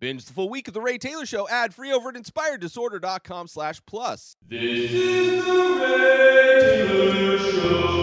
Binge the full week of The Ray Taylor Show ad free over at inspireddisorder.com slash plus. This is the Ray Taylor Show.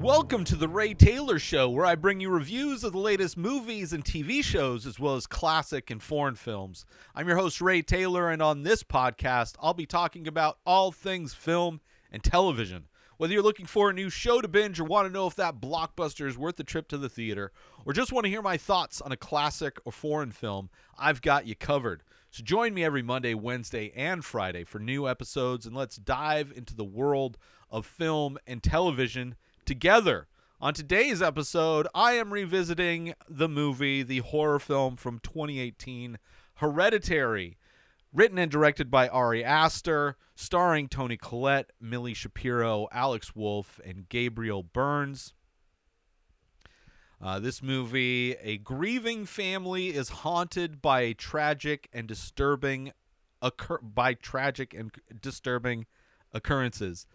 Welcome to The Ray Taylor Show, where I bring you reviews of the latest movies and TV shows, as well as classic and foreign films. I'm your host, Ray Taylor, and on this podcast, I'll be talking about all things film and television. Whether you're looking for a new show to binge or want to know if that blockbuster is worth the trip to the theater, or just want to hear my thoughts on a classic or foreign film, I've got you covered. So join me every Monday, Wednesday, and Friday for new episodes, and let's dive into the world of film and television together. On today's episode, I am revisiting the movie, the horror film from 2018, Hereditary written and directed by Ari Aster, starring Toni Collette, Milly Shapiro, Alex Wolff, and Gabriel Burns. Uh, this movie, a grieving family is haunted by a tragic and disturbing occur- by tragic and disturbing occurrences.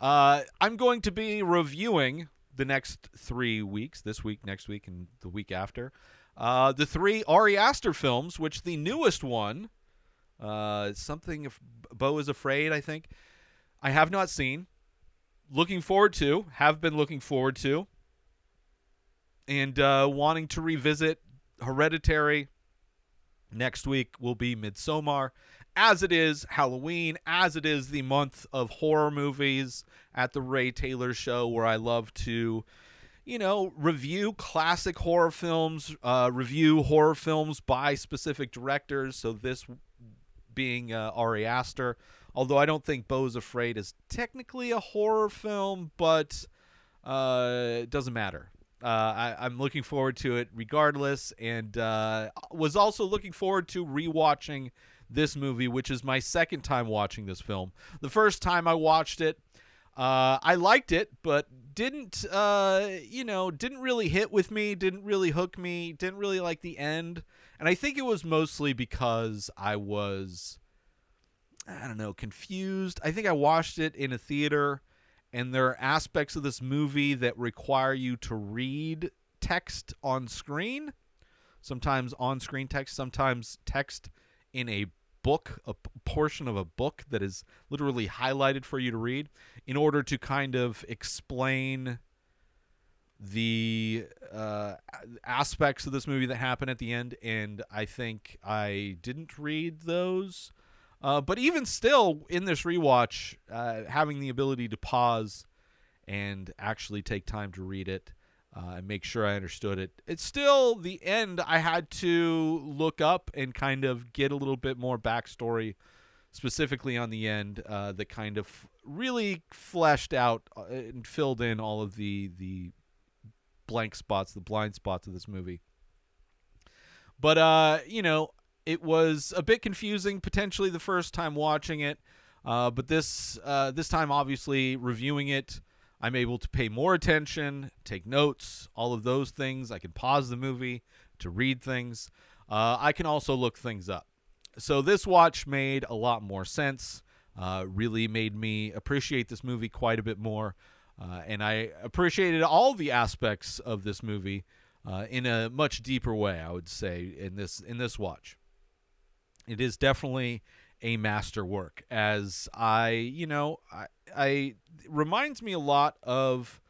Uh, I'm going to be reviewing the next three weeks, this week, next week, and the week after. Uh, the three Ari Aster films, which the newest one, uh, something if Beau is afraid. I think I have not seen. Looking forward to. Have been looking forward to. And uh, wanting to revisit Hereditary. Next week will be Midsommar, as it is Halloween, as it is the month of horror movies at the Ray Taylor Show, where I love to you know, review classic horror films, uh, review horror films by specific directors. So this being uh, Ari Aster. Although I don't think Beau's Afraid is technically a horror film, but uh, it doesn't matter. Uh, I, I'm looking forward to it regardless, and uh, was also looking forward to rewatching this movie, which is my second time watching this film. The first time I watched it, uh, I liked it, but didn't, uh, you know, didn't really hit with me, didn't really hook me, didn't really like the end. And I think it was mostly because I was, I don't know, confused. I think I watched it in a theater, and there are aspects of this movie that require you to read text on screen. Sometimes on screen text, sometimes text in a book, a portion of a book that is literally highlighted for you to read in order to kind of explain the uh, aspects of this movie that happen at the end, and I think I didn't read those. Uh, but even still, in this rewatch, uh, having the ability to pause and actually take time to read it uh, and make sure I understood it, it's still the end. I had to look up and kind of get a little bit more backstory, specifically on the end, uh, that kind of really fleshed out uh, and filled in all of the the blank spots, the blind spots of this movie. But uh, you know, it was a bit confusing potentially the first time watching it. Uh, but this uh, this time, obviously reviewing it, I'm able to pay more attention, take notes, all of those things. I can pause the movie to read things. Uh, I can also look things up. So this watch made a lot more sense. Uh, really made me appreciate this movie quite a bit more. Uh, and I appreciated all the aspects of this movie uh, in a much deeper way. I would say in this in this watch, it is definitely a masterwork. As I, you know, I, I reminds me a lot of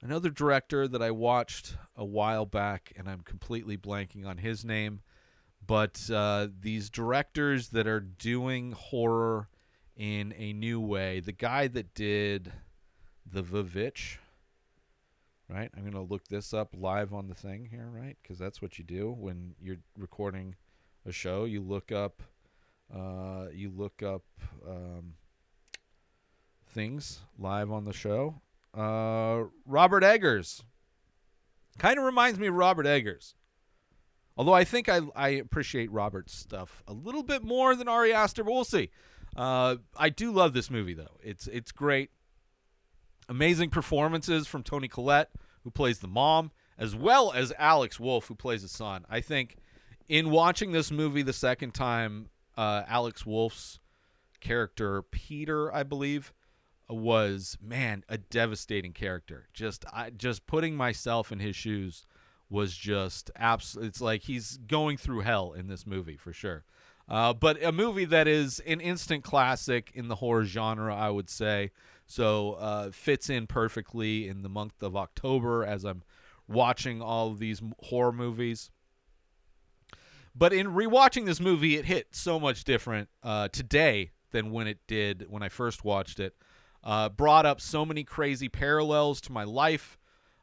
another director that I watched a while back, and I'm completely blanking on his name. But uh, these directors that are doing horror in a new way, the guy that did the Vivitch. Right? I'm going to look this up live on the thing here, right? Because that's what you do when you're recording a show. You look up, uh, you look up um, things live on the show. Uh, Robert Eggers. Kind of reminds me of Robert Eggers. Although I think I, I appreciate Robert's stuff a little bit more than Ari Aster, but we'll see. Uh, I do love this movie though. It's it's great. Amazing performances from Toni Collette, who plays the mom, as well as Alex Wolff, who plays the son. I think in watching this movie the second time, uh, Alex Wolff's character, Peter, I believe, was man a devastating character. Just I just putting myself in his shoes was just abs- It's like he's going through hell in this movie for sure. Uh, but a movie that is an instant classic in the horror genre, I would say. So uh, fits in perfectly in the month of October as I'm watching all of these horror movies. But in rewatching this movie, it hit so much different uh, today than when it did when I first watched it. Uh, brought up so many crazy parallels to my life,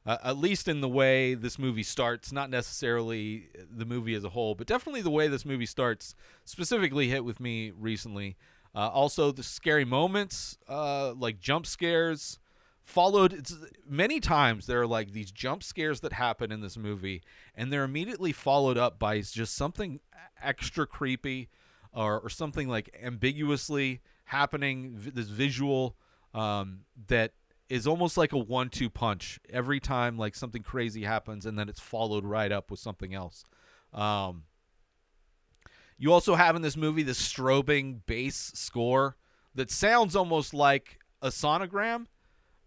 uh, at least in the way this movie starts. Not necessarily the movie as a whole, but definitely the way this movie starts specifically hit with me recently. Uh, also, the scary moments, uh, like jump scares, followed many times there are like these jump scares that happen in this movie and they're immediately followed up by just something extra creepy or, or something like ambiguously happening this visual um, that is almost like a one-two punch every time like something crazy happens and then it's followed right up with something else. Um, you also have in this movie this strobing bass score that sounds almost like a sonogram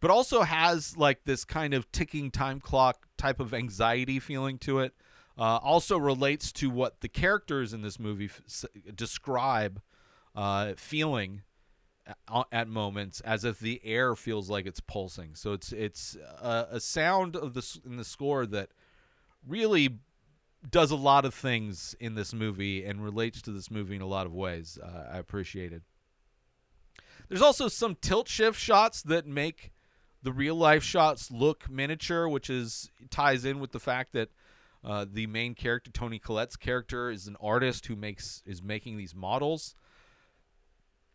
but also has like this kind of ticking time clock type of anxiety feeling to it. Uh, also relates to what the characters in this movie f- describe uh, feeling at, at moments, as if the air feels like it's pulsing. So it's it's a, a sound of the in the score that really does a lot of things in this movie and relates to this movie in a lot of ways. Uh, I appreciate it. There's also some tilt shift shots that make the real life shots look miniature, which is ties in with the fact that uh, the main character, Toni Collette's character, is an artist who makes is making these models.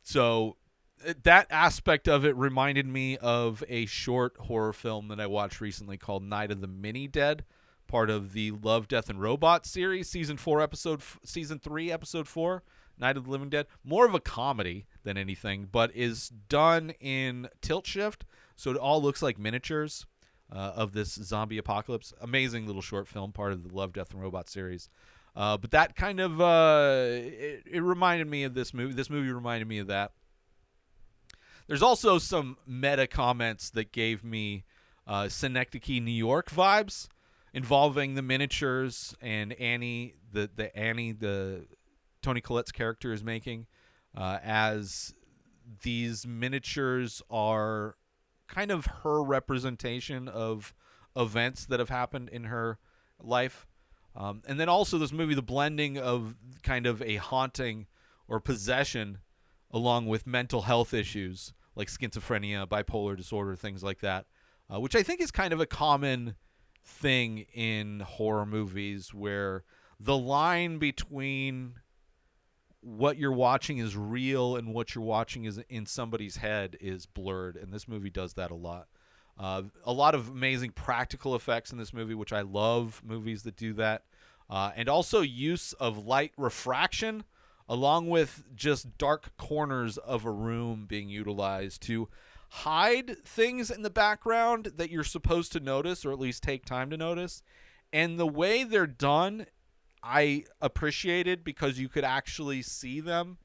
So uh, that aspect of it reminded me of a short horror film that I watched recently called Night of the Mini Dead, part of the Love, Death, and Robots series, season four, episode f- season three, episode four. Night of the Living Dead, more of a comedy than anything, but is done in tilt shift, so it all looks like miniatures uh, of this zombie apocalypse. Amazing little short film, part of the Love, Death, and Robots series. Uh, but that kind of uh, it, it reminded me of this movie. This movie reminded me of that. There's also some meta comments that gave me uh, Synecdoche, New York vibes involving the miniatures and Annie, the the Annie, the Toni Collette's character is making, uh, as these miniatures are kind of her representation of events that have happened in her life. Um, and then also this movie, the blending of kind of a haunting or possession along with mental health issues like schizophrenia, bipolar disorder, things like that, uh, which I think is kind of a common thing in horror movies where the line between what you're watching is real and what you're watching is in somebody's head is blurred and this movie does that a lot. Uh, a lot of amazing practical effects in this movie which i love movies that do that. Uh, and also use of light refraction along with just dark corners of a room being utilized to hide things in the background that you're supposed to notice or at least take time to notice and the way they're done I appreciated because you could actually see them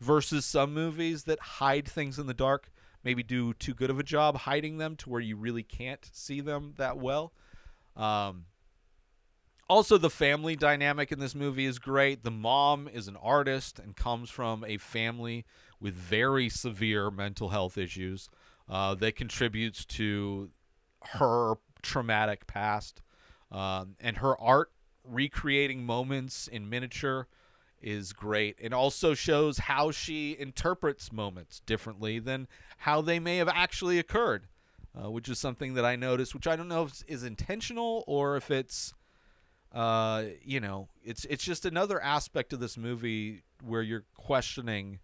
versus some movies that hide things in the dark, maybe do too good of a job hiding them to where you really can't see them that well. Um, also, the family dynamic in this movie is great. The mom is an artist and comes from a family with very severe mental health issues uh, that contributes to her traumatic past. Um, and her art recreating moments in miniature is great It also shows how she interprets moments differently than how they may have actually occurred uh, which is something that i noticed which i don't know if is intentional or if it's uh, you know it's it's just another aspect of this movie where you're questioning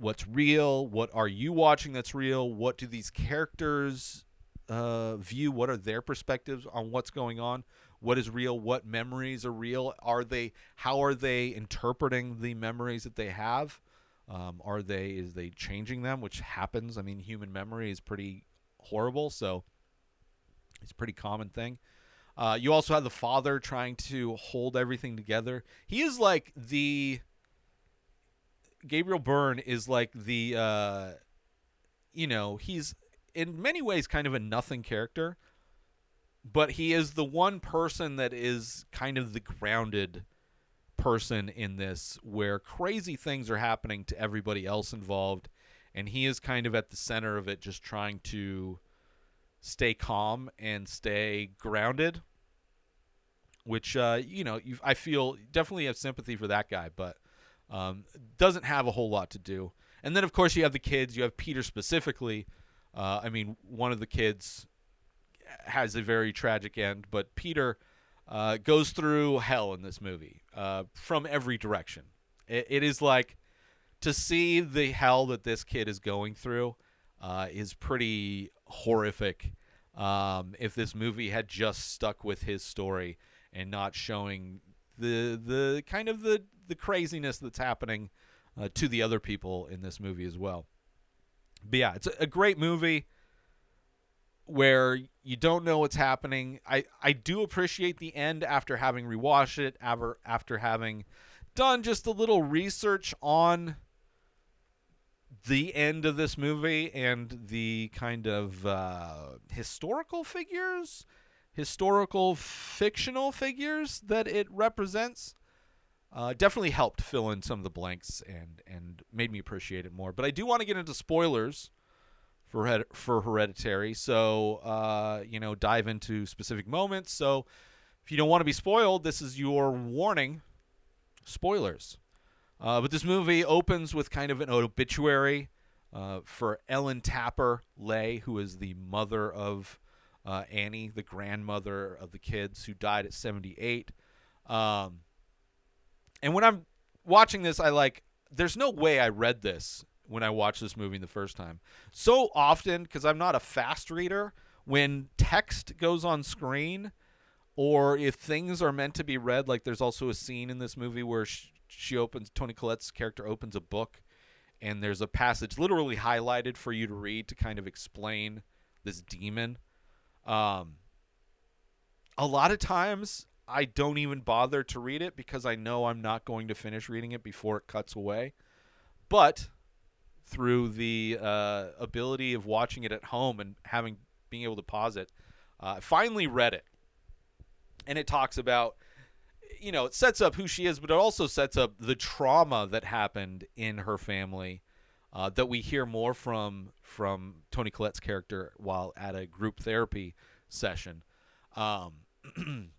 what's real what are you watching that's real what do these characters uh, view what are their perspectives on what's going on what is real what memories are real are they how are they interpreting the memories that they have? Um, are they is they changing them which happens. I mean human memory is pretty horrible so it's a pretty common thing. Uh, you also have the father trying to hold everything together. He is like the gabriel byrne is like the uh, you know he's in many ways kind of a nothing character but he is the one person that is kind of the grounded person in this where crazy things are happening to everybody else involved and he is kind of at the center of it just trying to stay calm and stay grounded which uh, you know you, i feel definitely have sympathy for that guy but um, doesn't have a whole lot to do and then of course you have the kids you have peter specifically uh, i mean one of the kids has a very tragic end but peter uh, goes through hell in this movie uh, from every direction. It, it is like to see the hell that this kid is going through uh, is pretty horrific. Um, if this movie had just stuck with his story and not showing the the kind of the the craziness that's happening uh, to the other people in this movie as well. But yeah, it's a, great movie where you don't know what's happening. I, I do appreciate the end after having rewatched it, after, after having done just a little research on the end of this movie and the kind of uh, historical figures, historical fictional figures that it represents. Uh, definitely helped fill in some of the blanks and and made me appreciate it more. But I do want to get into spoilers for hered- for Hereditary. So uh, you know, dive into specific moments. So if you don't want to be spoiled, this is your warning. Spoilers. Uh, but this movie opens with kind of an obituary uh, for Ellen Taper Leigh, who is the mother of uh, Annie, the grandmother of the kids, who died at 78. Um, and when I'm watching this, I like. There's no way I read this when I watched this movie the first time. So often, because I'm not a fast reader, when text goes on screen, or if things are meant to be read, like there's also a scene in this movie where she, she opens, Toni Collette's character opens a book, and there's a passage literally highlighted for you to read to kind of explain this demon. Um, a lot of times, I don't even bother to read it because I know I'm not going to finish reading it before it cuts away. But through the uh, ability of watching it at home and having being able to pause it. Uh, I finally read it, and it talks about, you know, it sets up who she is, but it also sets up the trauma that happened in her family uh, that we hear more from from Toni Collette's character while at a group therapy session. Um,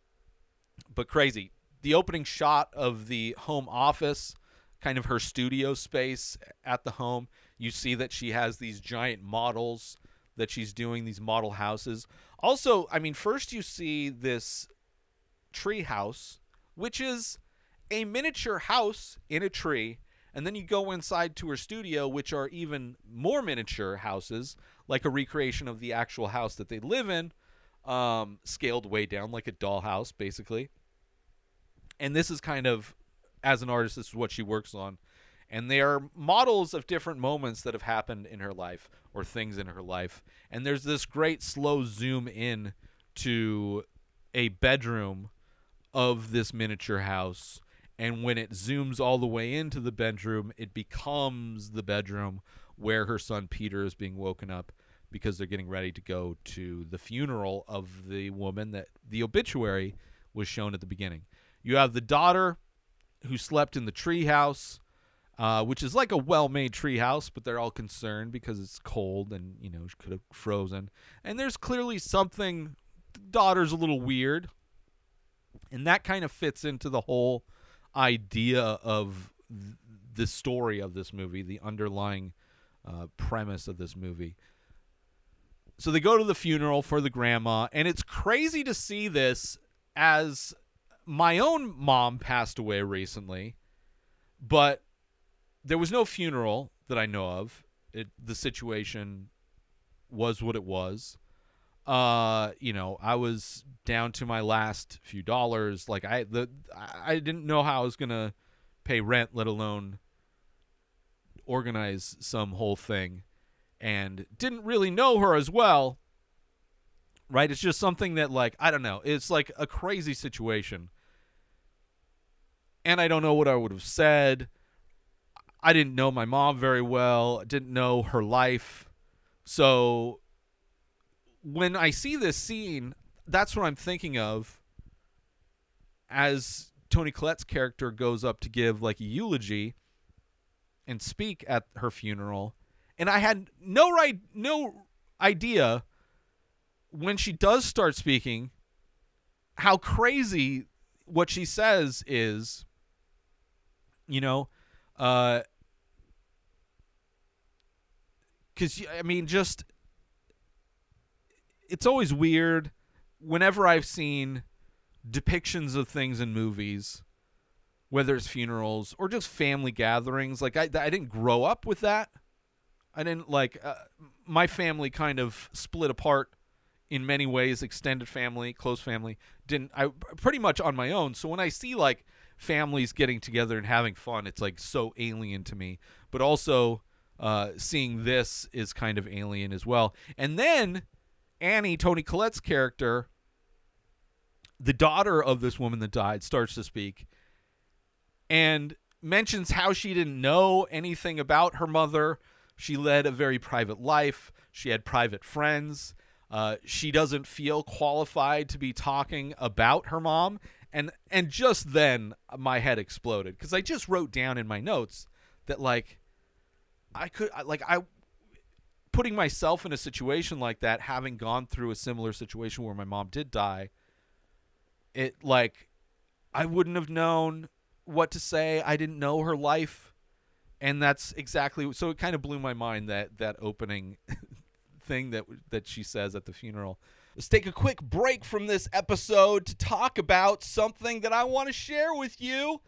but crazy. The opening shot of the home office kind of her studio space at the home. You see that she has these giant models that she's doing these model houses. Also, I mean, first you see this tree house, which is a miniature house in a tree, and then you go inside to her studio, which are even more miniature houses, like a recreation of the actual house that they live in, um, scaled way down, like a dollhouse, basically. And this is kind of as an artist, this is what she works on. And they are models of different moments that have happened in her life or things in her life. And there's this great slow zoom in to a bedroom of this miniature house. And when it zooms all the way into the bedroom, it becomes the bedroom where her son Peter is being woken up because they're getting ready to go to the funeral of the woman that the obituary was shown at the beginning. You have the daughter who slept in the treehouse, uh, which is like a well-made treehouse, but they're all concerned because it's cold and you know she could have frozen. And there's clearly something. The daughter's a little weird, and that kind of fits into the whole idea of th- the story of this movie, the underlying uh, premise of this movie. So they go to the funeral for the grandma, and it's crazy to see this as my own mom passed away recently, but there was no funeral that I know of. It the situation was what it was. Uh, you know, I was down to my last few dollars. Like I the I didn't know how I was gonna pay rent, let alone organize some whole thing, and didn't really know her as well. Right? It's just something that like I don't know. It's like a crazy situation and I don't know what I would have said. I didn't know my mom very well, didn't know her life. So when I see this scene, that's what I'm thinking of as Toni Collette's character goes up to give like a eulogy and speak at her funeral. And I had no right no idea when she does start speaking how crazy what she says is you know uh cuz I mean just it's always weird whenever I've seen depictions of things in movies, whether it's funerals or just family gatherings. Like I, I didn't grow up with that. I didn't like uh, my family kind of split apart in many ways. Extended family, close family, didn't. I pretty much on my own. So when I see like families getting together and having fun, it's like so alien to me. But also uh, seeing this is kind of alien as well. And then Annie, Toni Collette's character, the daughter of this woman that died, starts to speak and mentions how she didn't know anything about her mother. She led a very private life, she had private friends. Uh, she doesn't feel qualified to be talking about her mom. And and just then my head exploded because I just wrote down in my notes that like I could like I putting myself in a situation like that, having gone through a similar situation where my mom did die, it like I wouldn't have known what to say. I didn't know her life, and that's exactly so. It kind of blew my mind that that opening thing that that she says at the funeral. Let's take a quick break from this episode to talk about something that I want to share with you.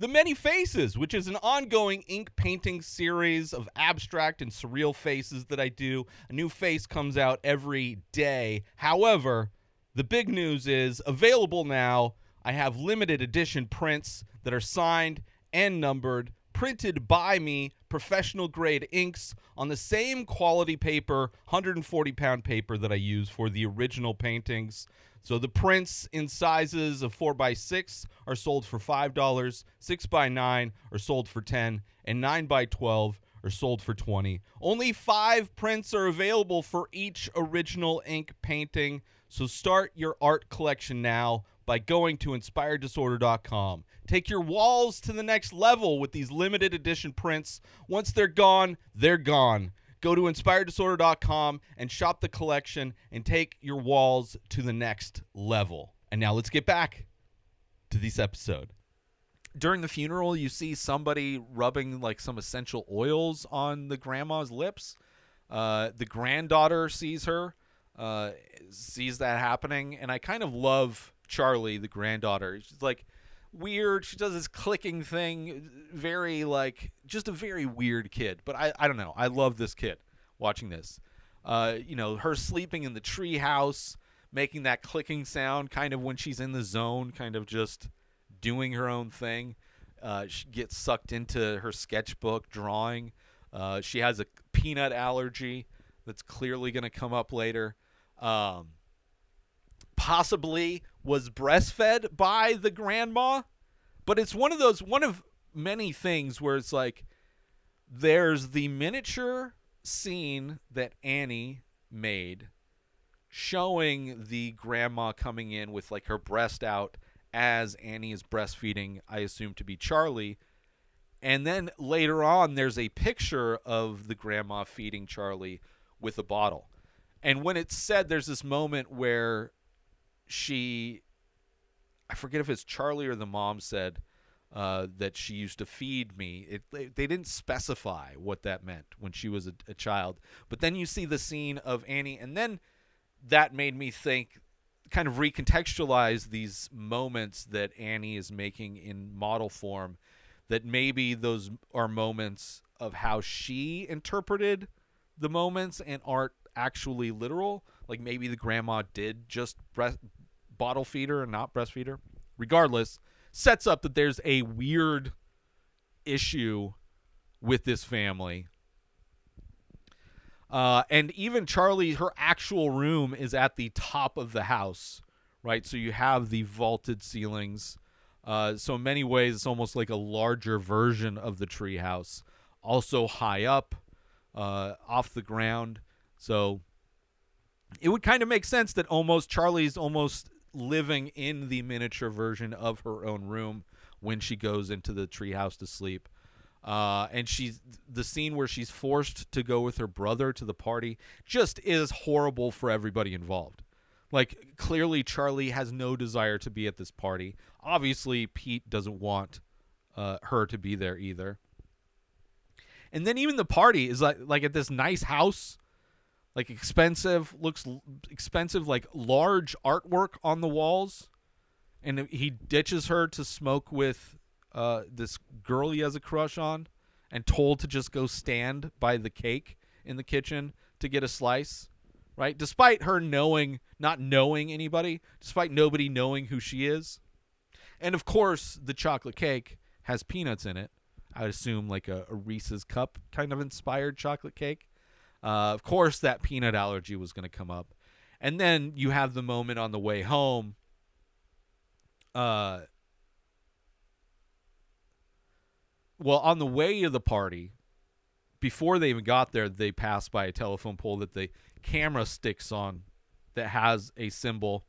The Many Faces, which is an ongoing ink painting series of abstract and surreal faces that I do. A new face comes out every day. However, the big news is available now. I have limited edition prints that are signed and numbered, printed by me, professional grade inks on the same quality paper, 140 pound paper that I use for the original paintings. So the prints in sizes of 4 by 6 are sold for $5, 6 by 9 are sold for 10, and 9 by 12 are sold for 20. Only 5 prints are available for each original ink painting. So start your art collection now by going to inspireddisorder.com. Take your walls to the next level with these limited edition prints. Once they're gone, they're gone. Go to inspireddisorder.com and shop the collection and take your walls to the next level. And now let's get back to this episode. During the funeral, you see somebody rubbing like some essential oils on the grandma's lips. Uh, the granddaughter sees her, uh, sees that happening, and I kind of love Charlie, the granddaughter. She's like weird. She does this clicking thing, very like just a very weird kid. But I, I don't know. I love this kid watching this. Uh, you know, her sleeping in the tree house, making that clicking sound, kind of when she's in the zone, kind of just doing her own thing. Uh, she gets sucked into her sketchbook drawing. Uh, she has a peanut allergy that's clearly going to come up later. Um, possibly was breastfed by the grandma, but it's one of those one of many things where it's like there's the miniature scene that Annie made showing the grandma coming in with like her breast out as Annie is breastfeeding, I assume to be Charlie. And then later on, there's a picture of the grandma feeding Charlie with a bottle. And when it's said, there's this moment where she, I forget if it's Charlie or the mom said uh, that she used to feed me. It, they, they didn't specify what that meant when she was a, a child. But then you see the scene of Annie, and then that made me think kind of recontextualize these moments that Annie is making in model form that maybe those are moments of how she interpreted the moments and aren't actually literal like maybe the grandma did just breast bottle feeder and not breastfeeder regardless sets up that there's a weird issue with this family uh, and even Charlie, her actual room is at the top of the house, right? So you have the vaulted ceilings. Uh, so in many ways, it's almost like a larger version of the treehouse. Also high up, uh, off the ground. So it would kind of make sense that almost Charlie's almost living in the miniature version of her own room when she goes into the treehouse to sleep. Uh, and she's the scene where she's forced to go with her brother to the party just is horrible for everybody involved. Like clearly Charlie has no desire to be at this party. Obviously Pete doesn't want uh, her to be there either. And then even the party is like like at this nice house, like expensive, looks expensive, like large artwork on the walls, and he ditches her to smoke with uh, this girl he has a crush on, and told to just go stand by the cake in the kitchen to get a slice, right? Despite her knowing, not knowing anybody, despite nobody knowing who she is, and of course the chocolate cake has peanuts in it. I would assume like a, a Reese's cup kind of inspired chocolate cake. Uh, of course, that peanut allergy was going to come up, and then you have the moment on the way home. Uh, well, on the way to the party, before they even got there, they passed by a telephone pole that the camera sticks on, that has a symbol,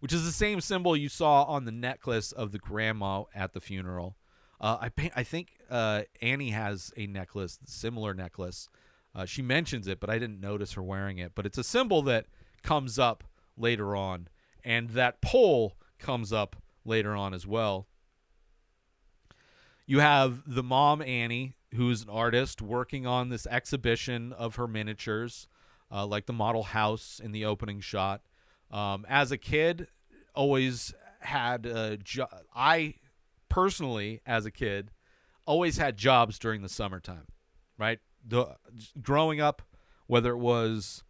which is the same symbol you saw on the necklace of the grandma at the funeral. Uh, I I think uh, Annie has a necklace, similar necklace. Uh, she mentions it, but I didn't notice her wearing it. But it's a symbol that comes up later on, and that pole comes up later on as well. You have the mom Annie, who's an artist, working on this exhibition of her miniatures, uh, like the model house in the opening shot. Um, as a kid, always had a jo- I personally, as a kid, always had jobs during the summertime, right? The growing up, whether it was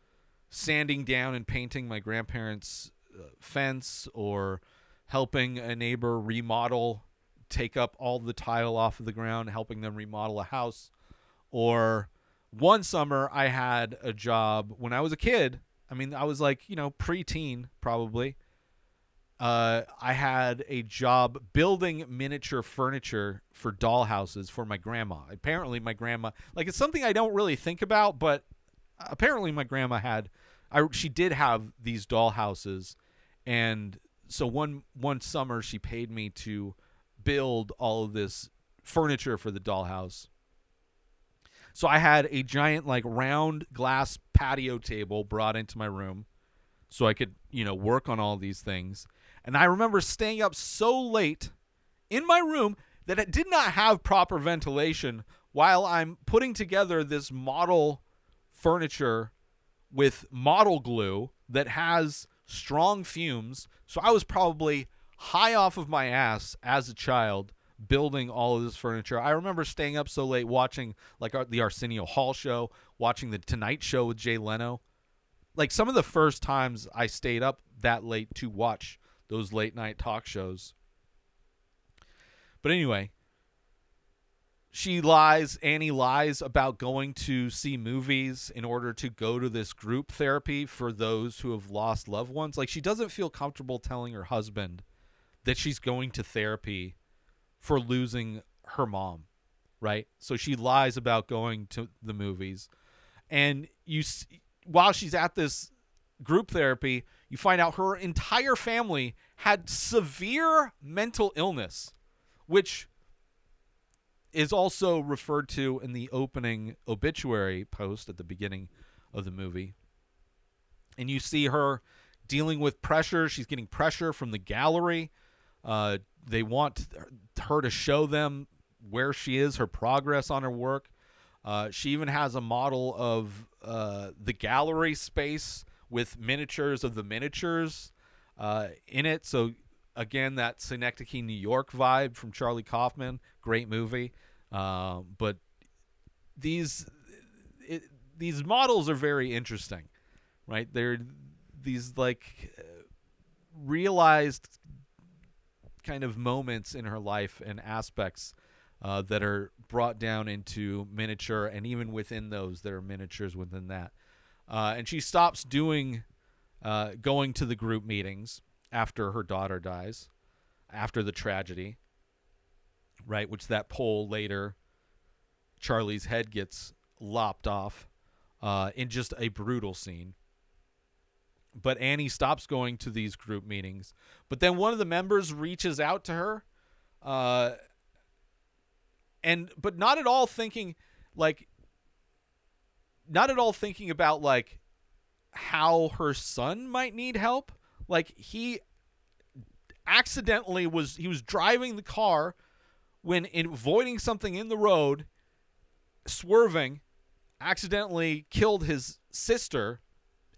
sanding down and painting my grandparents' uh, fence or helping a neighbor remodel, take up all the tile off of the ground, helping them remodel a house, or one summer I had a job when I was a kid. I mean, I was like, you know, preteen probably uh, I had a job building miniature furniture for dollhouses for my grandma. Apparently, my grandma like it's something I don't really think about, but apparently my grandma had, I she did have these dollhouses, and so one one summer she paid me to build all of this furniture for the dollhouse. So I had a giant like round glass patio table brought into my room so I could, you know, work on all these things. And I remember staying up so late in my room that it did not have proper ventilation while I'm putting together this model furniture with model glue that has strong fumes. So I was probably high off of my ass as a child building all of this furniture. I remember staying up so late watching like the Arsenio Hall show, watching the Tonight Show with Jay Leno. Like some of the first times I stayed up that late to watch those late night talk shows. But anyway, she lies, Annie lies about going to see movies in order to go to this group therapy for those who have lost loved ones. Like she doesn't feel comfortable telling her husband that she's going to therapy for losing her mom, right? So she lies about going to the movies. And you while she's at this group therapy, you find out her entire family had severe mental illness, which is also referred to in the opening obituary post at the beginning of the movie. And you see her dealing with pressure. She's getting pressure from the gallery. Uh, they want her to show them where she is, her progress on her work. Uh, she even has a model of uh, the gallery space with miniatures of the miniatures uh, in it. So again, that Synecdoche, New York vibe from Charlie Kaufman. Great movie, uh, but these it, these models are very interesting, right? They're these like realized kind of moments in her life and aspects uh, that are brought down into miniature, and even within those, there are miniatures within that. Uh, and she stops doing, uh, going to the group meetings after her daughter dies, after the tragedy, right? Which that pole later, Charlie's head gets lopped off uh, in just a brutal scene. but Annie stops going to these group meetings. But then one of the members reaches out to her, uh, and but not at all thinking like, not at all thinking about like how her son might need help. Like he accidentally was he was driving the car when avoiding something in the road, swerving, accidentally killed his sister,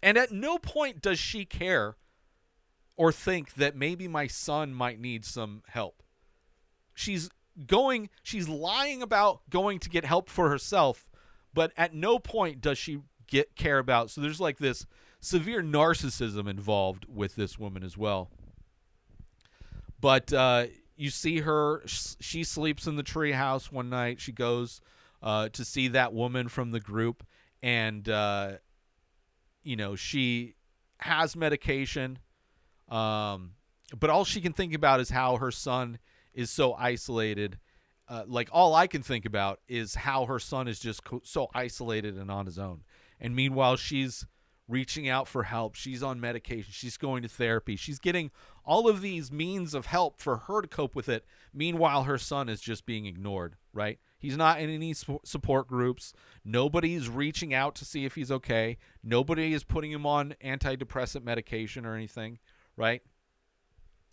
and at no point does she care or think that maybe my son might need some help. She's going she's lying about going to get help for herself, but at no point does she get care about. So there's like this severe narcissism involved with this woman as well. But uh, you see her; she sleeps in the treehouse one night. She goes uh, to see that woman from the group, and uh, you know she has medication, um, but all she can think about is how her son is so isolated. Uh, like all I can think about is how her son is just co- so isolated and on his own. And meanwhile, she's reaching out for help. She's on medication. She's going to therapy. She's getting all of these means of help for her to cope with it. Meanwhile, her son is just being ignored, right? He's not in any support groups. Nobody's reaching out to see if he's okay. Nobody is putting him on antidepressant medication or anything, right?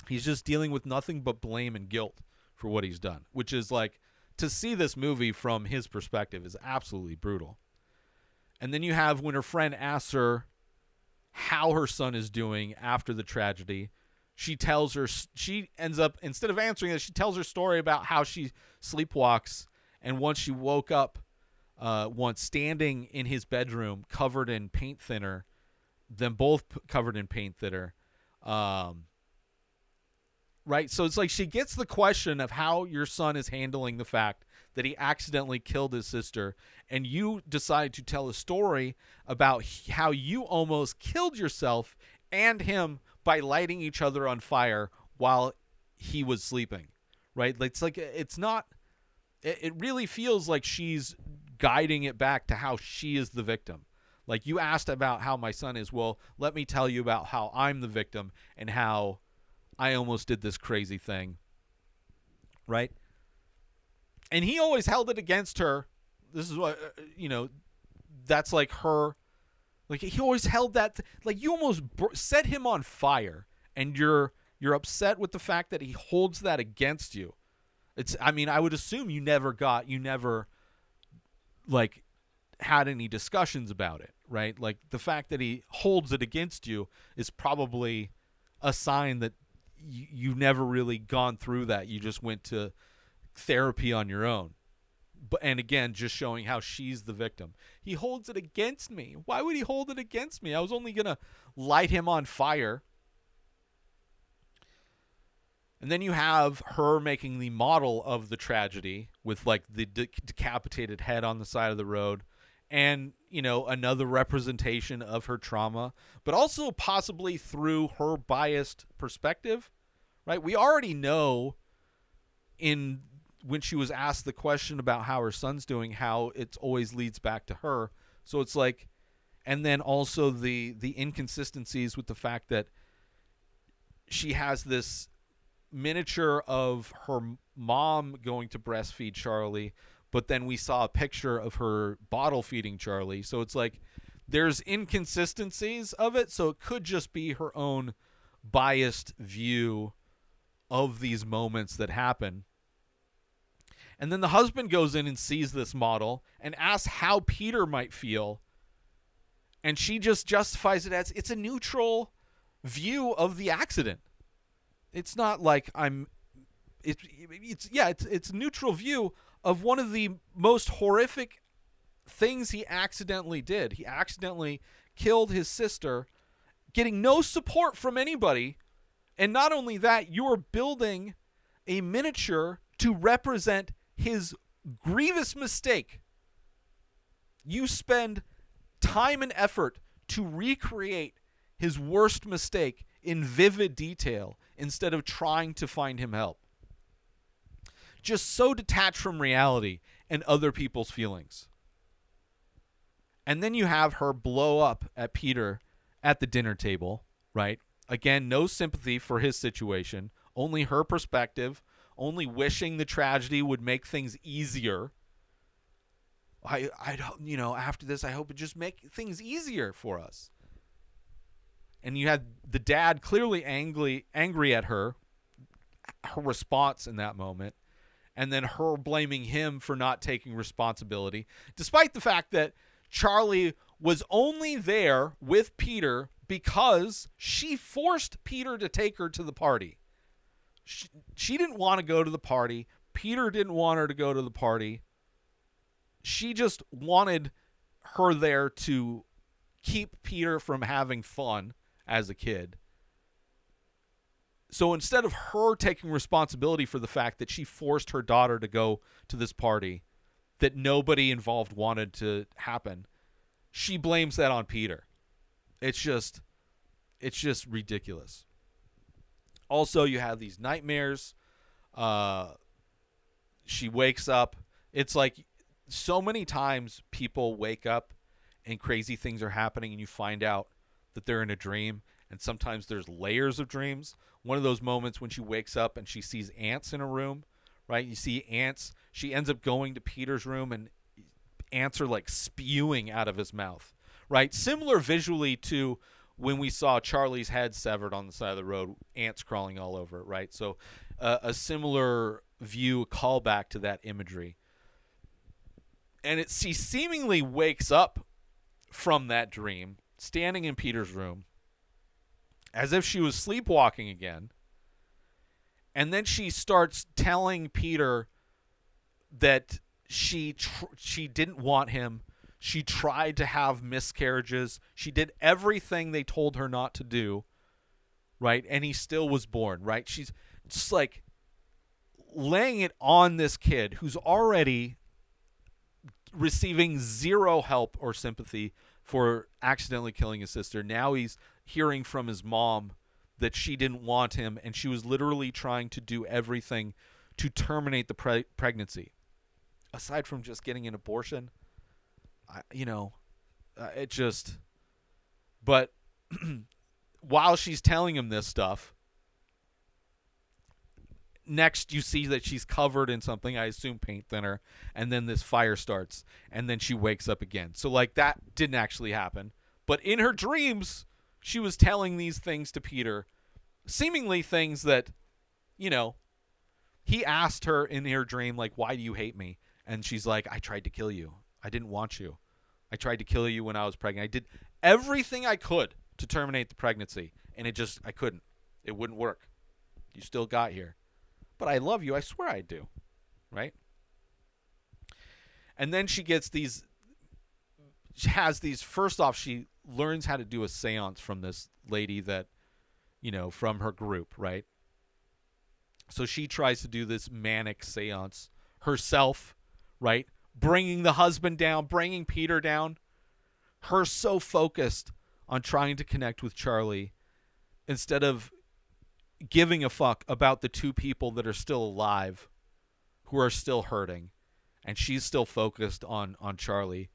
He's just dealing with nothing but blame and guilt for what he's done, which is like to see this movie from his perspective is absolutely brutal. And then you have when her friend asks her how her son is doing after the tragedy. She tells her she ends up instead of answering it, she tells her story about how she sleepwalks and once she woke up uh, once standing in his bedroom covered in paint thinner, them both p- covered in paint thinner. Um, right? So it's like she gets the question of how your son is handling the fact that he accidentally killed his sister, and you decide to tell a story about how you almost killed yourself and him by lighting each other on fire while he was sleeping, right? It's like it's not. It really feels like she's guiding it back to how she is the victim. Like you asked about how my son is. Well, let me tell you about how I'm the victim and how I almost did this crazy thing. Right? And he always held it against her. This is what, uh, you know, that's like her. Like he always held that. Th- like you almost br- set him on fire and you're you're upset with the fact that he holds that against you. It's I mean, I would assume you never got you never like had any discussions about it, right? Like the fact that he holds it against you is probably a sign that you, you've never really gone through that. You just went to therapy on your own. But and again, just showing how she's the victim. He holds it against me. Why would he hold it against me? I was only gonna light him on fire. And then you have her making the model of the tragedy with like the de- decapitated head on the side of the road and you know another representation of her trauma but also possibly through her biased perspective right? We already know in when she was asked the question about how her son's doing how it always leads back to her. So it's like and then also the the inconsistencies with the fact that she has this miniature of her mom going to breastfeed Charlie but then we saw a picture of her bottle feeding Charlie. So it's like there's inconsistencies of it, so it could just be her own biased view of these moments that happen. And then the husband goes in and sees this model and asks how Peter might feel. And she just justifies it as it's a neutral view of the accident. It's not like I'm it's it's yeah, it's it's neutral view of one of the most horrific things he accidentally did. He accidentally killed his sister, getting no support from anybody. And not only that, you're building a miniature to represent his grievous mistake. You spend time and effort to recreate his worst mistake in vivid detail instead of trying to find him help just so detached from reality and other people's feelings. And then you have her blow up at Peter at the dinner table, right? Again, no sympathy for his situation, only her perspective, only wishing the tragedy would make things easier. I I don't, you know, after this I hope it just make things easier for us. And you had the dad clearly angry angry at her her response in that moment and then her blaming him for not taking responsibility despite the fact that Charlie was only there with Peter because she forced Peter to take her to the party. She, she didn't want to go to the party. Peter didn't want her to go to the party. She just wanted her there to keep Peter from having fun as a kid. So instead of her taking responsibility for the fact that she forced her daughter to go to this party that nobody involved wanted to happen, she blames that on Peter. It's just it's just ridiculous. Also, you have these nightmares. Uh she wakes up. It's like so many times people wake up and crazy things are happening and you find out that they're in a dream and sometimes there's layers of dreams. One of those moments when she wakes up and she sees ants in a room, right? You see ants. She ends up going to Peter's room and ants are like spewing out of his mouth, right? Similar visually to when we saw Charlie's head severed on the side of the road, ants crawling all over it, right? So uh, a similar view, a callback to that imagery. And it she seemingly wakes up from that dream, standing in Peter's room, as if she was sleepwalking again. And then she starts telling Peter that she tr- she didn't want him. She tried to have miscarriages. She did everything they told her not to do. Right? And he still was born, right? She's just like laying it on this kid who's already receiving zero help or sympathy for accidentally killing his sister. Now he's hearing from his mom that she didn't want him and she was literally trying to do everything to terminate the pre- pregnancy. Aside from just getting an abortion, I, you know, uh, it just but while she's telling him this stuff, next you see that she's covered in something i assume paint thinner and then this fire starts and then she wakes up again. So like that didn't actually happen. But in her dreams she was telling these things to peter seemingly things that you know he asked her in her dream like why do you hate me? And she's like i tried to kill you i didn't want you i tried to kill you when i was pregnant i did everything i could to terminate the pregnancy and it just i couldn't it wouldn't work you still got here but I love you. I swear I do. Right? And then she gets these she has these first off she learns how to do a séance from this lady that you know from her group, right? So she tries to do this manic séance herself, right? Bringing the husband down, bringing Peter down. Her so focused on trying to connect with Charlie instead of giving a fuck about the two people that are still alive who are still hurting and she's still focused on on Charlie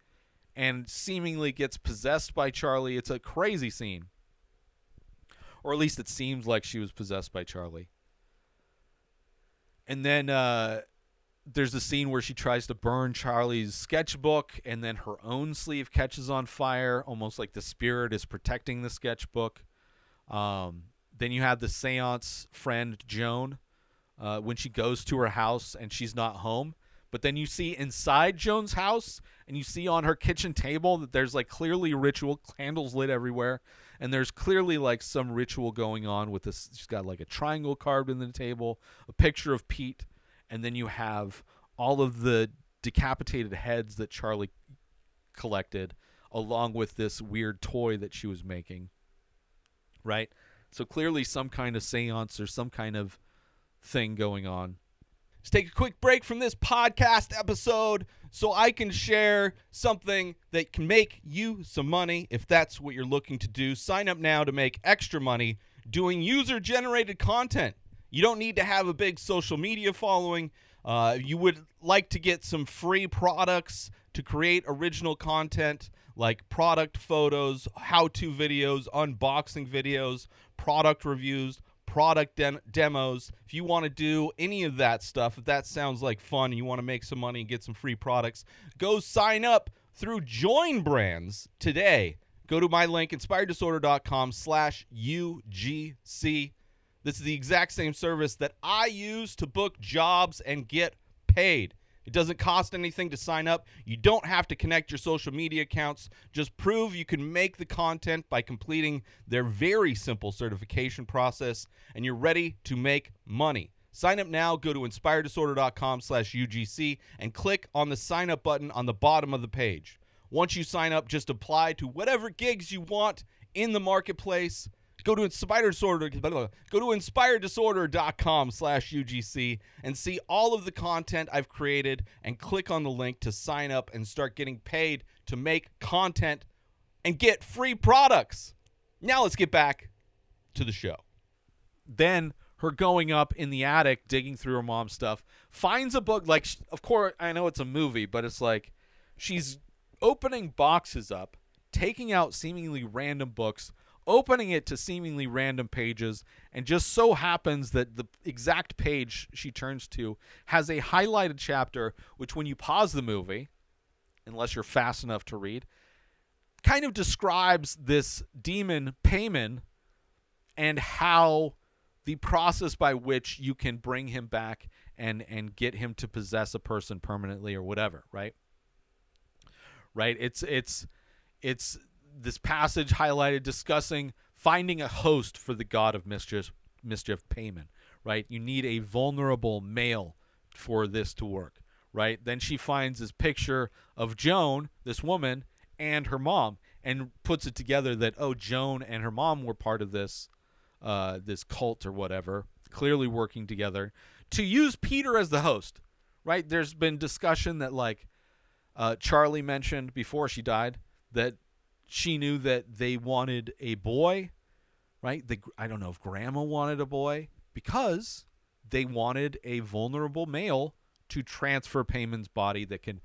and seemingly gets possessed by Charlie. It's a crazy scene. Or at least it seems like she was possessed by Charlie. And then uh there's a scene where she tries to burn Charlie's sketchbook and then her own sleeve catches on fire almost like the spirit is protecting the sketchbook um then you have the seance friend Joan uh, when she goes to her house and she's not home. But then you see inside Joan's house and you see on her kitchen table that there's like clearly ritual, candles lit everywhere. And there's clearly like some ritual going on with this. She's got like a triangle carved in the table, a picture of Pete. And then you have all of the decapitated heads that Charlie collected, along with this weird toy that she was making. Right? So clearly, some kind of seance or some kind of thing going on. Let's take a quick break from this podcast episode so I can share something that can make you some money if that's what you're looking to do. Sign up now to make extra money doing user generated content. You don't need to have a big social media following. Uh, you would like to get some free products to create original content like product photos, how-to videos, unboxing videos, product reviews, product den- demos. If you want to do any of that stuff, if that sounds like fun, and you want to make some money and get some free products, go sign up through Join Brands today. Go to my link, inspireddisorder.com slash UGC. This is the exact same service that I use to book jobs and get paid. It doesn't cost anything to sign up. You don't have to connect your social media accounts. Just prove you can make the content by completing their very simple certification process, and you're ready to make money. Sign up now. Go to inspireddisorder.com slash UGC and click on the sign up button on the bottom of the page. Once you sign up, just apply to whatever gigs you want in the marketplace. Go to Inspired Disorder, go to inspireddisorder.com slash UGC and see all of the content I've created and click on the link to sign up and start getting paid to make content and get free products. Now let's get back to the show. Then her going up in the attic, digging through her mom's stuff, finds a book. Like, of course, I know it's a movie, but it's like she's opening boxes up, taking out seemingly random books, opening it to seemingly random pages, and just so happens that the exact page she turns to has a highlighted chapter, which when you pause the movie, unless you're fast enough to read, kind of describes this demon Paimon and how the process by which you can bring him back and and get him to possess a person permanently or whatever, right? Right? It's it's it's this passage highlighted discussing finding a host for the god of mischief mischief Paimon, right? You need a vulnerable male for this to work, right? Then she finds this picture of Joan, this woman, and her mom, and puts it together that oh, Joan and her mom were part of this uh, this cult or whatever, clearly working together to use Peter as the host, right? There's been discussion that like uh, Charlie mentioned before she died that she knew that they wanted a boy, right? The, I don't know if Grandma wanted a boy because they wanted a vulnerable male to transfer Paimon's body that can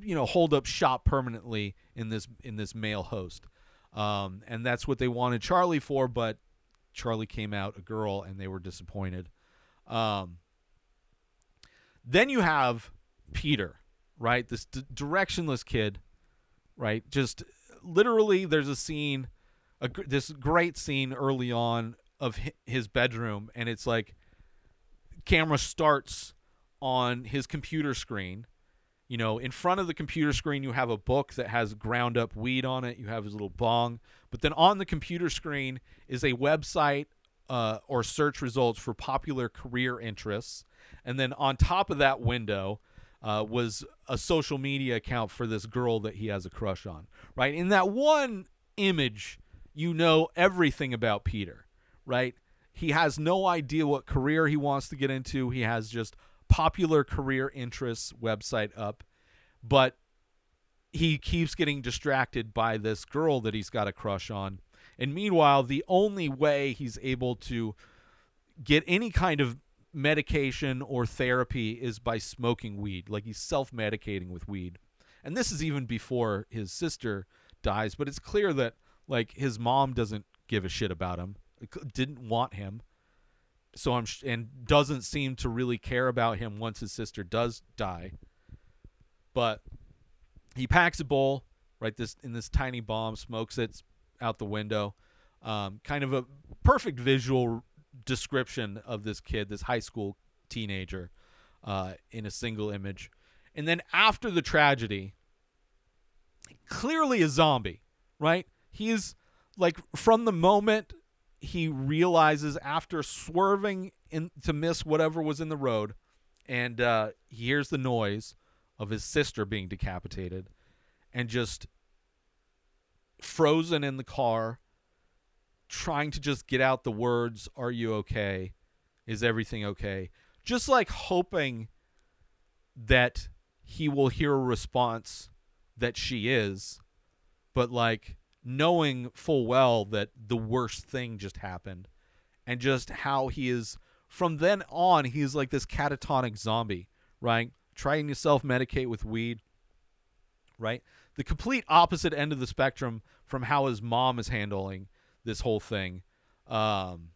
you know hold up shop permanently in this in this male host. Um, and that's what they wanted charlie for but charlie came out a girl and they were disappointed. Um, then you have peter right? This d- directionless kid right just literally there's a scene a, this great scene early on of his bedroom and it's like camera starts on his computer screen you know, in front of the computer screen, you have a book that has ground up weed on it. You have his little bong. But then on the computer screen is a website uh, or search results for popular career interests. And then on top of that window uh, was a social media account for this girl that he has a crush on. Right? In that one image, you know everything about Peter, right? He has no idea what career he wants to get into. He has just popular career interests website up, but he keeps getting distracted by this girl that he's got a crush on. And meanwhile, the only way he's able to get any kind of medication or therapy is by smoking weed. Like he's self medicating with weed. And this is even before his sister dies, but it's clear that like his mom doesn't give a shit about him, didn't want him so I'm sh- and doesn't seem to really care about him once his sister does die. But he packs a bowl right this in this tiny bomb, smokes it out the window. Um, kind of a perfect visual description of this kid, this high school teenager, uh, in a single image. And then after the tragedy, clearly a zombie, right? He's like from the moment he realizes after swerving in to miss whatever was in the road, and uh, he hears the noise of his sister being decapitated, and just frozen in the car, trying to just get out the words, "Are you okay? Is everything okay?" Just like hoping that he will hear a response that she is, but like knowing full well that the worst thing just happened and just how he is from then on he's like this catatonic zombie right trying to self-medicate with weed right the complete opposite end of the spectrum from how his mom is handling this whole thing. Um,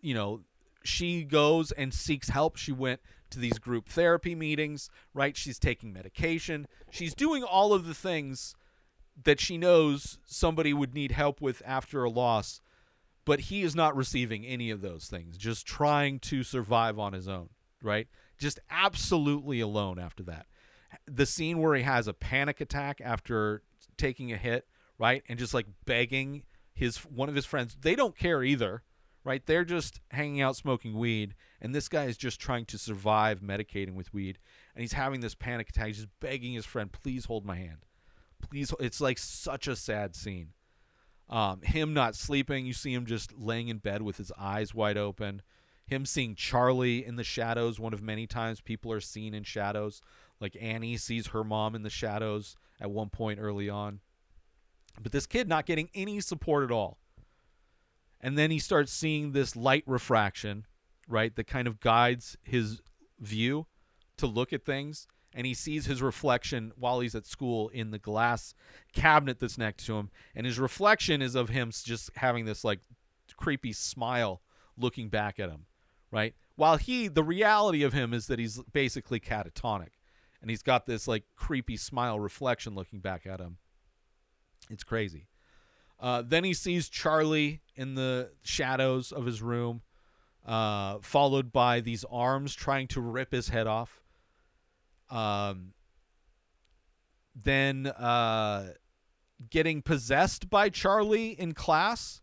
you know, she goes and seeks help. She went to these group therapy meetings, right? She's taking medication. She's doing all of the things that she knows somebody would need help with after a loss, but he is not receiving any of those things, just trying to survive on his own, right? Just absolutely alone after that. The scene where he has a panic attack after taking a hit, right? And just like begging his one of his friends, they don't care either, right? They're just hanging out smoking weed, and this guy is just trying to survive medicating with weed, and he's having this panic attack, he's just begging his friend, "Please hold my hand." Please, it's like such a sad scene. Um, him not sleeping, you see him just laying in bed with his eyes wide open. Him seeing Charlie in the shadows, one of many times people are seen in shadows. Like Annie sees her mom in the shadows at one point early on. But this kid not getting any support at all. And then he starts seeing this light refraction, right, that kind of guides his view to look at things. And he sees his reflection while he's at school in the glass cabinet that's next to him. And his reflection is of him just having this like creepy smile looking back at him, right? While he, the reality of him is that he's basically catatonic. And he's got this like creepy smile reflection looking back at him. It's crazy. Uh, then he sees Charlie in the shadows of his room, uh, followed by these arms trying to rip his head off. Um, then uh, getting possessed by Charlie in class,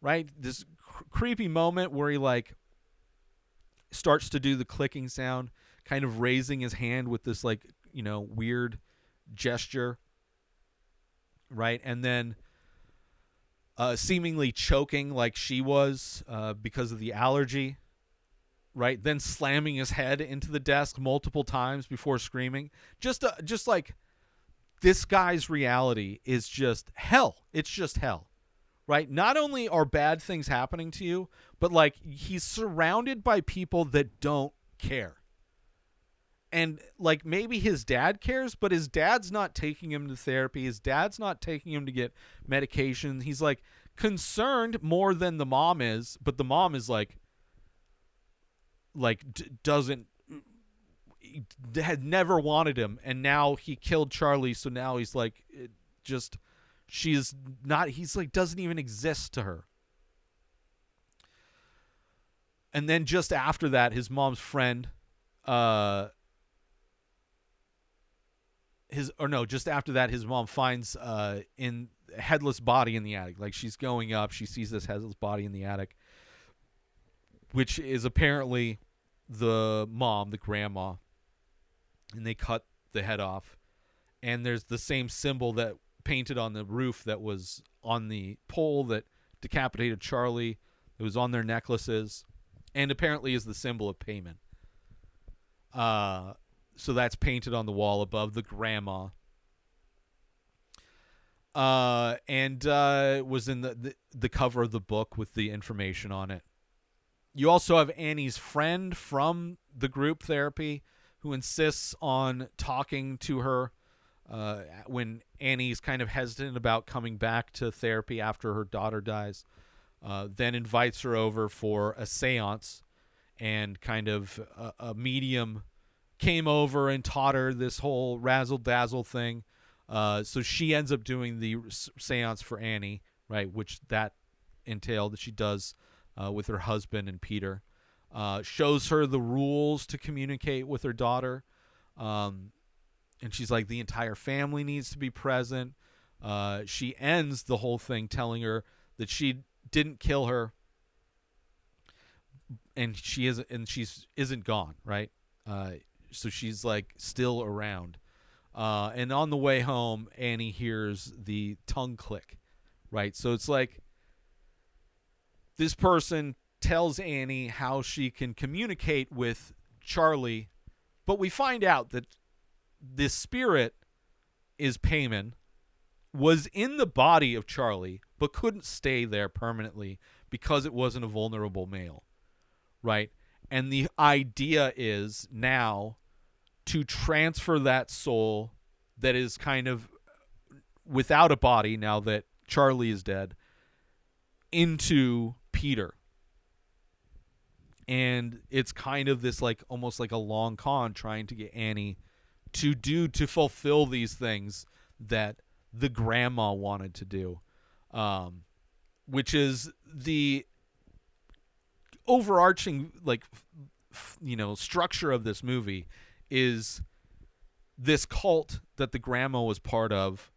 right? This cr- creepy moment where he like starts to do the clicking sound, kind of raising his hand with this like you know weird gesture, right? And then uh, seemingly choking like she was uh, because of the allergy, right? Then slamming his head into the desk multiple times before screaming. Just, uh, just like this guy's reality is just hell. It's just hell, right? Not only are bad things happening to you, but like he's surrounded by people that don't care. And like maybe his dad cares, but his dad's not taking him to therapy. His dad's not taking him to get medication. He's like concerned more than the mom is, but the mom is like like d- doesn't had never wanted him and now he killed Charlie so now he's like just she's not he's like doesn't even exist to her and then just after that his mom's friend uh his or no just after that his mom finds uh in headless body in the attic. Like she's going up she sees this headless body in the attic which is apparently the mom the grandma and they cut the head off. And there's the same symbol that painted on the roof that was on the pole that decapitated charlie. It was on their necklaces and apparently is the symbol of Paimon. Uh so that's painted on the wall above the grandma uh and uh was in the, the the cover of the book with the information on it you also have annie's friend from the group therapy who insists on talking to her uh, when Annie's kind of hesitant about coming back to therapy after her daughter dies. Uh, then invites her over for a seance, and kind of a, a medium came over and taught her this whole razzle dazzle thing. Uh, so she ends up doing the seance for Annie, right? Which that entailed that she does uh, with her husband and Peter. Uh, shows her the rules to communicate with her daughter. Um, and she's like, the entire family needs to be present. Uh, she ends the whole thing telling her that she didn't kill her, and she is and she's isn't gone, right? Uh, so she's like still around. Uh, and on the way home, Annie hears the tongue click, right? So it's like this person tells Annie how she can communicate with Charlie, but we find out that this spirit is Paimon was in the body of Charlie, but couldn't stay there permanently because it wasn't a vulnerable male, right? And the idea is now to transfer that soul that is kind of without a body now that Charlie is dead into Peter. And it's kind of this like almost like a long con trying to get Annie to do to fulfill these things that the grandma wanted to do. Um which is the overarching like f- you know structure of this movie is this cult that the grandma was part of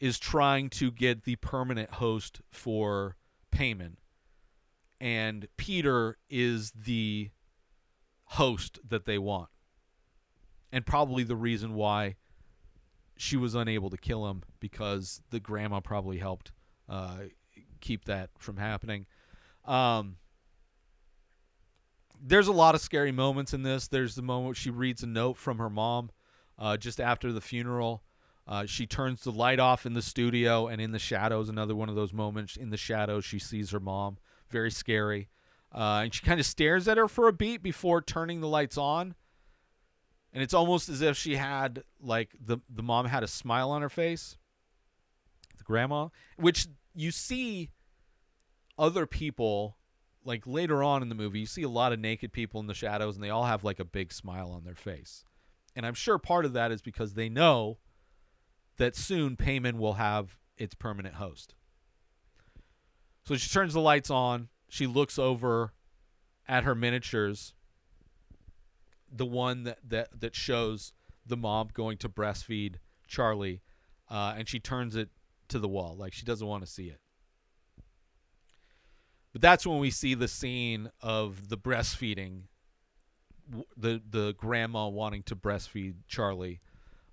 is trying to get the permanent host for Paimon. And Peter is the host that they want. And probably the reason why she was unable to kill him because the grandma probably helped uh, keep that from happening. Um, there's a lot of scary moments in this. There's the moment she reads a note from her mom uh, just after the funeral. Uh, she turns the light off in the studio, and in the shadows, another one of those moments. In the shadows, she sees her mom. Very scary. Uh, and she kind of stares at her for a beat before turning the lights on. And it's almost as if she had, like, the, the mom had a smile on her face, the grandma, which you see other people, like, later on in the movie, you see a lot of naked people in the shadows, and they all have, like, a big smile on their face. And I'm sure part of that is because they know that soon Paimon will have its permanent host. So she turns the lights on. She looks over at her miniatures, the one that that, that shows the mom going to breastfeed Charlie, uh, and she turns it to the wall like she doesn't want to see it. But that's when we see the scene of the breastfeeding, the the grandma wanting to breastfeed Charlie,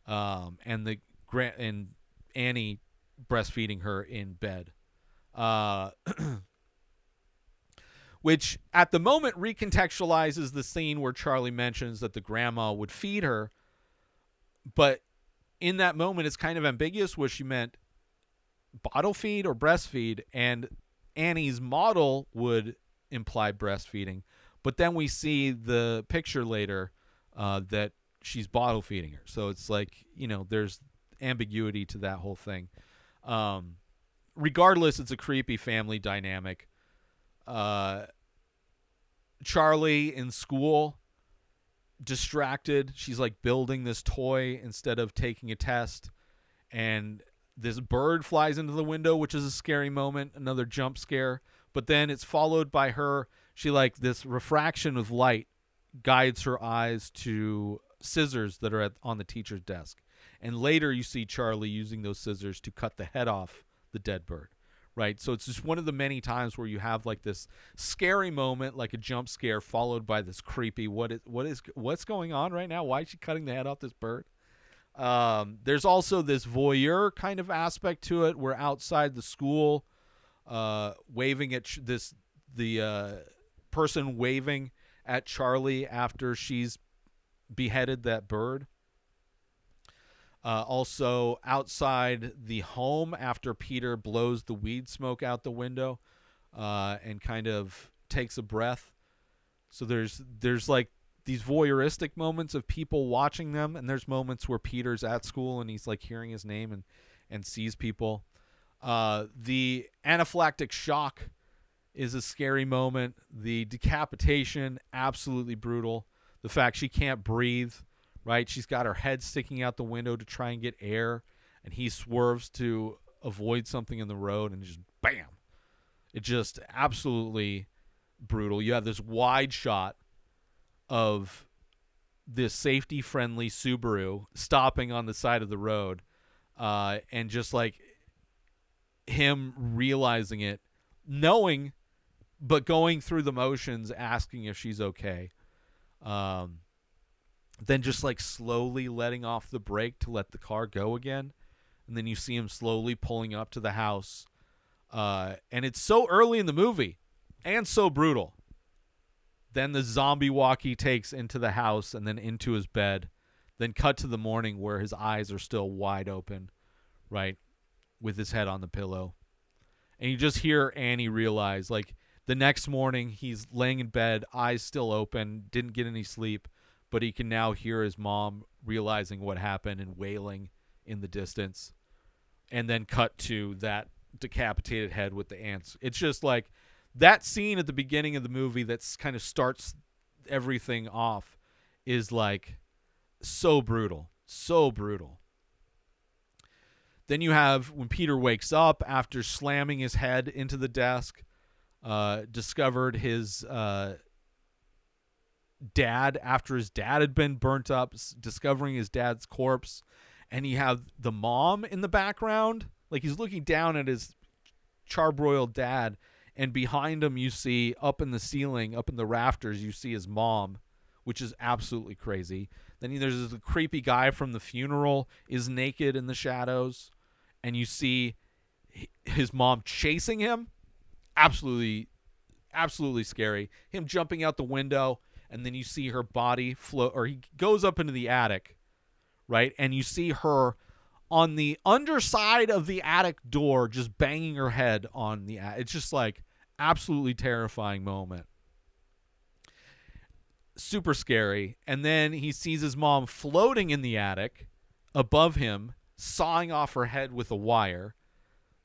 um, and the gra- and Annie breastfeeding her in bed. Uh, which at the moment recontextualizes the scene where Charlie mentions that the grandma would feed her, but in that moment it's kind of ambiguous what she meant bottle feed or breastfeed, and Annie's model would imply breastfeeding, but then we see the picture later uh, that she's bottle feeding her. So it's like you know there's ambiguity to that whole thing. Um, regardless, it's a creepy family dynamic. Uh, Charlie in school, distracted. She's like building this toy instead of taking a test, and this bird flies into the window, which is a scary moment, another jump scare. But then it's followed by her. She like this refraction of light guides her eyes to scissors that are at, on the teacher's desk. And later you see Charlie using those scissors to cut the head off the dead bird. Right? So it's just one of the many times where you have like this scary moment, like a jump scare, followed by this creepy what is what is what's going on right now? Why is she cutting the head off this bird? Um, there's also this voyeur kind of aspect to it. We're outside the school, uh, waving at this the uh, person waving at Charlie after she's beheaded that bird. Uh, also, outside the home after Peter blows the weed smoke out the window uh, and kind of takes a breath. So there's there's like these voyeuristic moments of people watching them, and there's moments where Peter's at school and he's like hearing his name and and sees people. Uh, the anaphylactic shock is a scary moment. The decapitation, absolutely brutal. The fact she can't breathe, right? She's got her head sticking out the window to try and get air, and he swerves to avoid something in the road, and just bam. It just absolutely brutal. You have this wide shot of this safety friendly Subaru stopping on the side of the road, uh, and just like him realizing it, knowing, but going through the motions, asking if she's okay. Um, then just like slowly letting off the brake to let the car go again. And then you see him slowly pulling up to the house. Uh, and it's so early in the movie and so brutal. Then the zombie walk he takes into the house and then into his bed. Then cut to the morning where his eyes are still wide open, right? With his head on the pillow. And you just hear Annie realize, like, the next morning he's laying in bed, eyes still open, didn't get any sleep, but he can now hear his mom realizing what happened and wailing in the distance. and then cut to that decapitated head with the ants. It's just like that scene at the beginning of the movie that's kind of starts everything off is like so brutal, so brutal. Then you have when Peter wakes up after slamming his head into the desk, uh, discovered his uh, dad after his dad had been burnt up, s- discovering his dad's corpse, and you have the mom in the background, like he's looking down at his charbroiled dad, and behind him you see up in the ceiling, up in the rafters, you see his mom, which is absolutely crazy. Then there's this creepy guy from the funeral is naked in the shadows, and you see his mom chasing him. Absolutely, absolutely scary. Him jumping out the window, and then you see her body float, or he goes up into the attic, right? And you see her on the underside of the attic door, just banging her head on the. It's just like absolutely terrifying moment super scary. And then he sees his mom floating in the attic above him, sawing off her head with a wire.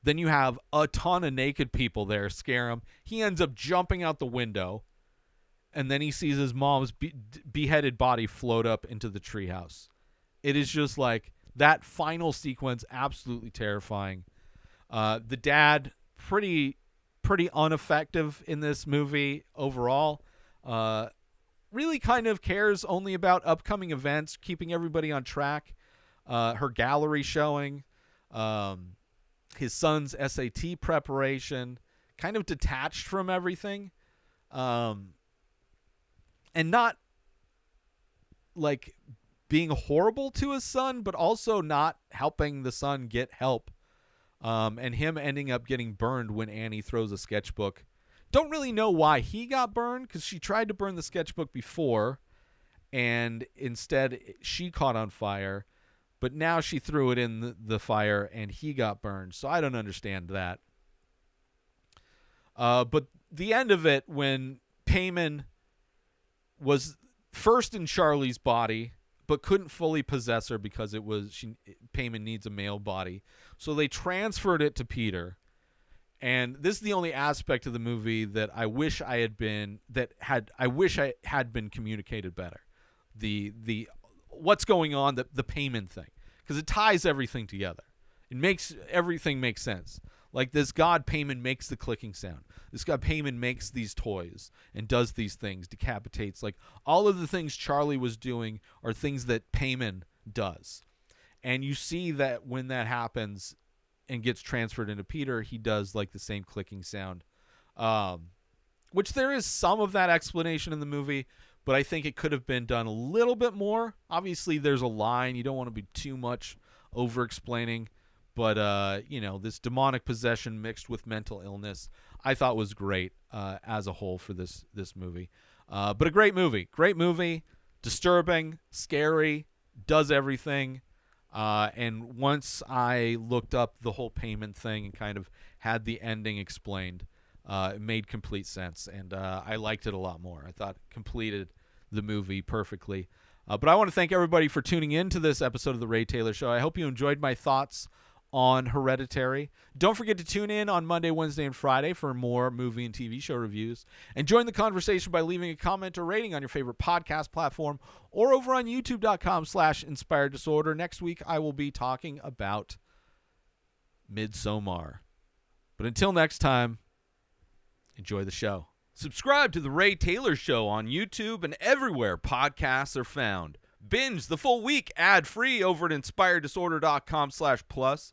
Then you have a ton of naked people there scare him. He ends up jumping out the window. And then he sees his mom's be- beheaded body float up into the treehouse. It is just like that final sequence, absolutely terrifying. Uh, the dad, pretty, pretty ineffective in this movie overall. Uh, really kind of cares only about upcoming events, keeping everybody on track. Uh, her gallery showing, um, his son's SAT preparation, kind of detached from everything, um, and not like being horrible to his son, but also not helping the son get help. Um, and him ending up getting burned when Annie throws a sketchbook. Don't really know why he got burned because she tried to burn the sketchbook before and instead she caught on fire but now she threw it in the, the fire and he got burned. So i don't understand that. Uh, but the end of it when Paimon was first in charlie's body but couldn't fully possess her because it was she Paimon needs a male body so they transferred it to peter and this is the only aspect of the movie that I wish I had been that had I wish I had been communicated better. The the what's going on the the Paimon thing because it ties everything together. It makes everything make sense. Like this god Paimon makes the clicking sound. This god Paimon makes these toys and does these things, decapitates like all of the things Charlie was doing are things that Paimon does. And you see that when that happens, and gets transferred into Peter, he does like the same clicking sound. Um, which there is some of that explanation in the movie, but I think it could have been done a little bit more. Obviously, there's a line. You don't want to be too much over explaining, but uh, you know, this demonic possession mixed with mental illness, I thought was great uh, as a whole for this this movie. Uh, but a great movie, great movie, disturbing, scary, does everything. Uh, and once I looked up the whole Paimon thing and kind of had the ending explained, uh, it made complete sense, and uh, I liked it a lot more. I thought it completed the movie perfectly. Uh, but I want to thank everybody for tuning in to this episode of the Ray Taylor Show. I hope you enjoyed my thoughts on Hereditary. Don't forget to tune in on Monday, Wednesday, and Friday for more movie and TV show reviews. And join the conversation by leaving a comment or rating on your favorite podcast platform or over on youtube.com slash inspired disorder. Next week, I will be talking about Midsommar. But until next time, enjoy the show. Subscribe to The Ray Taylor Show on YouTube and everywhere podcasts are found. Binge the full week ad-free over at inspireddisorder.com slash plus.